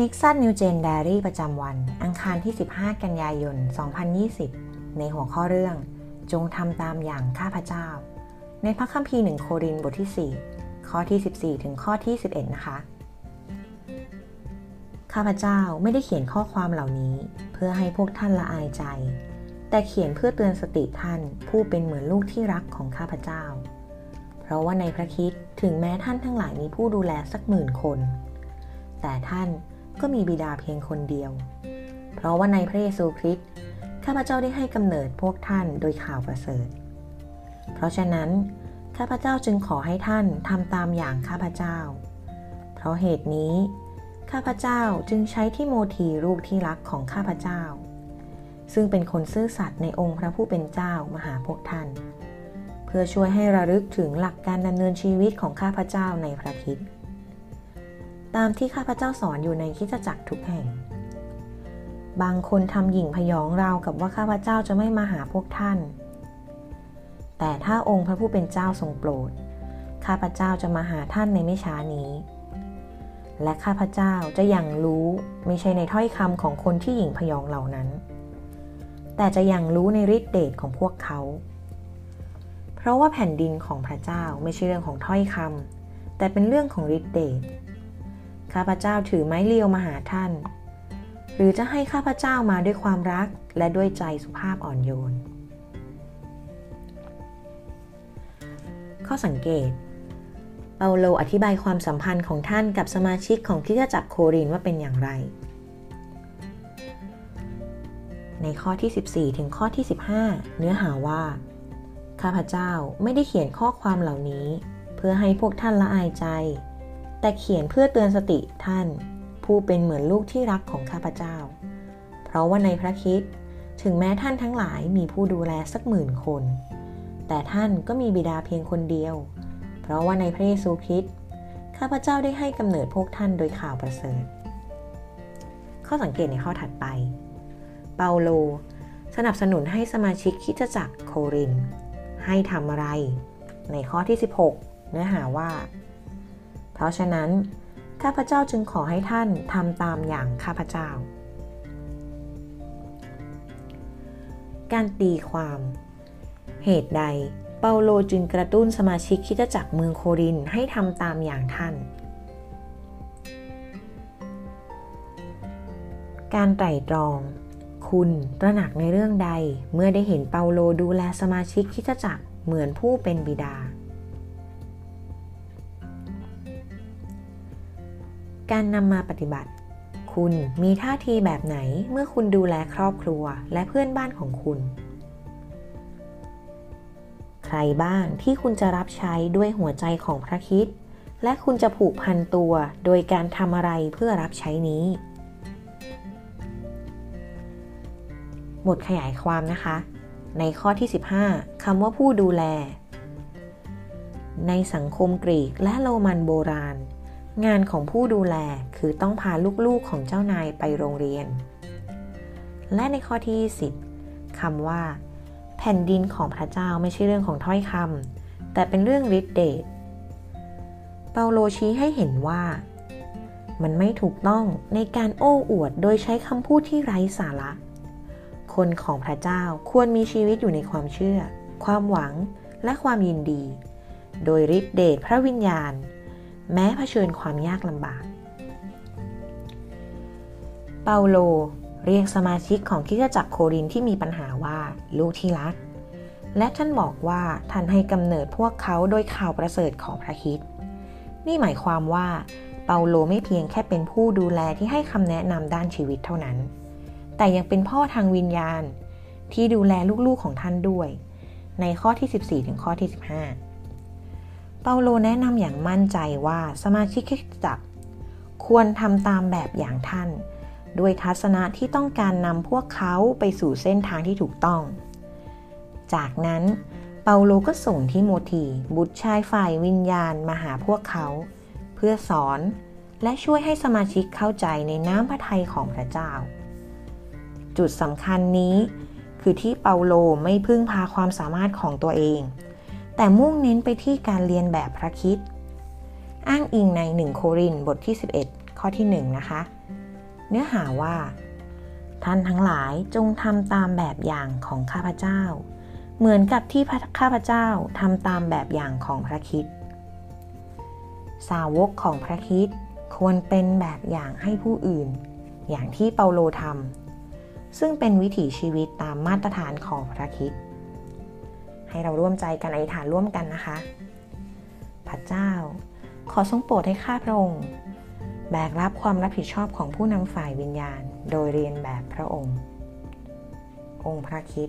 นิกซันนิวเจนไดอารี่ประจำวัน อังคารที่ 15 กันยายน 2020 ในหัวข้อเรื่อง จงทำตามอย่างข้าพเจ้า ในพระคัมภีร์หนึ่งโครินบทที่ 4 ข้อที่ 14 ถึงข้อที่ 11 นะคะ ข้าพเจ้าไม่ได้เขียนข้อความเหล่านี้ เพื่อให้พวกท่านละอายใจ แต่เขียนเพื่อเตือนสติท่านผู้เป็นเหมือนลูกที่รักของข้าพเจ้า เพราะว่าในพระคิดถึงแม้ท่านทั้งหลายมีผู้ดูแลสักหมื่นคน แต่ท่าน ก็มีบิดาเพียงคนเดียว เพราะว่าในพระเยซูคริสต์ข้าพเจ้าได้ให้กำเนิดพวกท่านโดยข่าวประเสริฐ เพราะฉะนั้น ข้าพเจ้าจึงขอให้ท่านทำตามอย่างข้าพเจ้า เพราะเหตุนี้ ข้าพเจ้าจึงใช้ที่โมทีลูกที่รักของข้าพเจ้า ซึ่งเป็นคนซื่อสัตย์ในองค์พระผู้เป็นเจ้ามาหาพวกท่าน เพื่อช่วยให้ระลึกถึงหลักการดำเนินชีวิตของข้าพเจ้าในพระคิด ตามที่ข้าพเจ้าสอนอยู่ในคิจจักรทุกแห่ง บางคนทำหยิ่งพยองราวกับว่าข้าพเจ้าจะไม่มาหาพวกท่าน แต่ถ้าองค์พระผู้เป็นเจ้าทรงโปรด ข้าพเจ้าจะมาหาท่านในไม่ช้านี้ และข้าพเจ้าจะยังรู้ไม่ใช่ในถ้อยคำของคนที่หยิ่งพยองเหล่านั้น แต่จะยังรู้ในฤทธิเดชของพวกเขา เพราะว่าแผ่นดินของพระเจ้าไม่ใช่เรื่องของถ้อยคำแต่เป็นเรื่องของฤทธิเดช ข้าพเจ้าถือไม้เลียวมาหาท่าน หรือจะให้ข้าพเจ้ามาด้วยความรักและด้วยใจสุภาพอ่อนโยน ข้อสังเกต เปาโลอธิบายความสัมพันธ์ของท่านกับสมาชิกของที่จะจักโครินว่าเป็นอย่างไร ในข้อที่ 14 ถึงข้อที่ 15 เนื้อหาว่า ข้าพเจ้าไม่ได้เขียนข้อความเหล่านี้ เพื่อให้พวกท่านละอายใจ แต่เขียนเพื่อเตือนสติท่าน ผู้เป็นเหมือนลูกที่รักของข้าพเจ้า เพราะว่าในพระคิดถึงแม้ท่านทั้งหลายมีผู้ดูแลสักหมื่นคน แต่ท่านก็มีบิดาเพียงคนเดียว เพราะว่าในพระเยซูคริสต์ข้าพเจ้าได้ให้กำเนิดพวกท่านโดยข่าวประเสริฐ ข้อสังเกตในข้อถัดไป เปาโล สนับสนุนให้สมาชิกคิดจักรโครินให้ทำอะไร ในข้อที่ 16 เนื้อหาว่า เพราะฉะนั้น ข้าพเจ้าจึงขอให้ท่านทำตามอย่างข้าพเจ้า การตีความ เหตุใด เปาโลจึงกระตุ้นสมาชิกคิดจักรเมืองโครินให้ทำตามอย่างท่าน การไตร่ตรองคุณตระหนักในเรื่องใดเมื่อได้เห็นเปาโลดูแลสมาชิกคิดจักรเหมือนผู้เป็นบิดา การนำมาปฏิบัติ คุณมีท่าทีแบบไหนเมื่อคุณดูแลครอบครัวและเพื่อนบ้านของคุณ ใครบ้างที่คุณจะรับใช้ด้วยหัวใจของพระคิดและคุณจะผูกพันตัวโดยการทำอะไรเพื่อรับใช้นี้บทขยายความนะคะ ในข้อที่ 15คำว่าผู้ดูแล ในสังคมกรีกและโรมันโบราณ งานของผู้ดูแลคือต้องพาลูกๆของเจ้านายไปโรงเรียน และในข้อที่ 10คำว่า แผ่นดินของพระเจ้าไม่ใช่เรื่องของถ้อยคำแต่เป็นเรื่องฤทธิเดชเปาโลชี้ให้เห็นว่า มันไม่ถูกต้องในการโอ้อวดโดยใช้คำพูดที่ไร้สาระ คนของพระเจ้าควรมีชีวิตอยู่ในความเชื่อ ความหวังและความยินดี โดยฤทธิเดชพระวิญญาณ แม้เผชิญความยากลำบาก เปาโลเรียกสมาชิกของคิดจักรโครินที่มีปัญหาว่าลูกที่รัก และท่านบอกว่าท่านให้กำเนิดพวกเขาโดยข่าวประเสริฐของพระคิดนี่หมายความว่าเปาโลไม่เพียงแค่เป็นผู้ดูแลที่ให้คำแนะนำด้านชีวิตเท่านั้น แต่ยังเป็นพ่อทางวิญญาณที่ดูแลลูกๆของท่านด้วย ในข้อที่ 14 ถึงข้อที่ 15 เปาโลแนะนำอย่างมั่นใจว่าสมาชิกคริสตจักร ควรทำตามแบบอย่างท่าน ด้วยทัศนะที่ต้องการนำพวกเขาไปสู่เส้นทางที่ถูกต้อง จากนั้นเปาโลก็ส่งทิโมธีบุตรชายฝ่ายวิญญาณมาหาพวกเขา เพื่อสอนและช่วยให้สมาชิกเข้าใจในน้ำพระทัยของพระเจ้า จุดสำคัญนี้คือที่เปาโลไม่พึ่งพาความสามารถของตัวเอง แต่มุ่งเน้นไปที่การเรียนแบบพระคิด อ้างอิงใน 1 โครินบทที่ 11 ข้อที่ 1 นะคะ เนื้อหาว่า ท่านทั้งหลายจงทำตามแบบอย่างของข้าพเจ้า เหมือนกับที่ข้าพเจ้าทำตามแบบอย่างของพระคิด สาวกของพระคิดควรเป็นแบบอย่างให้ผู้อื่น อย่างที่เปาโลทำซึ่งเป็นวิถีชีวิตตามมาตรฐานของพระคิด ให้เราร่วมใจกันอธิษฐานร่วมกันนะคะ พระเจ้า ขอทรงโปรดให้ข้าพระองค์แบกรับความรับผิดชอบของผู้นำฝ่ายวิญญาณ โดยเรียนแบบพระองค์ องค์พระคิด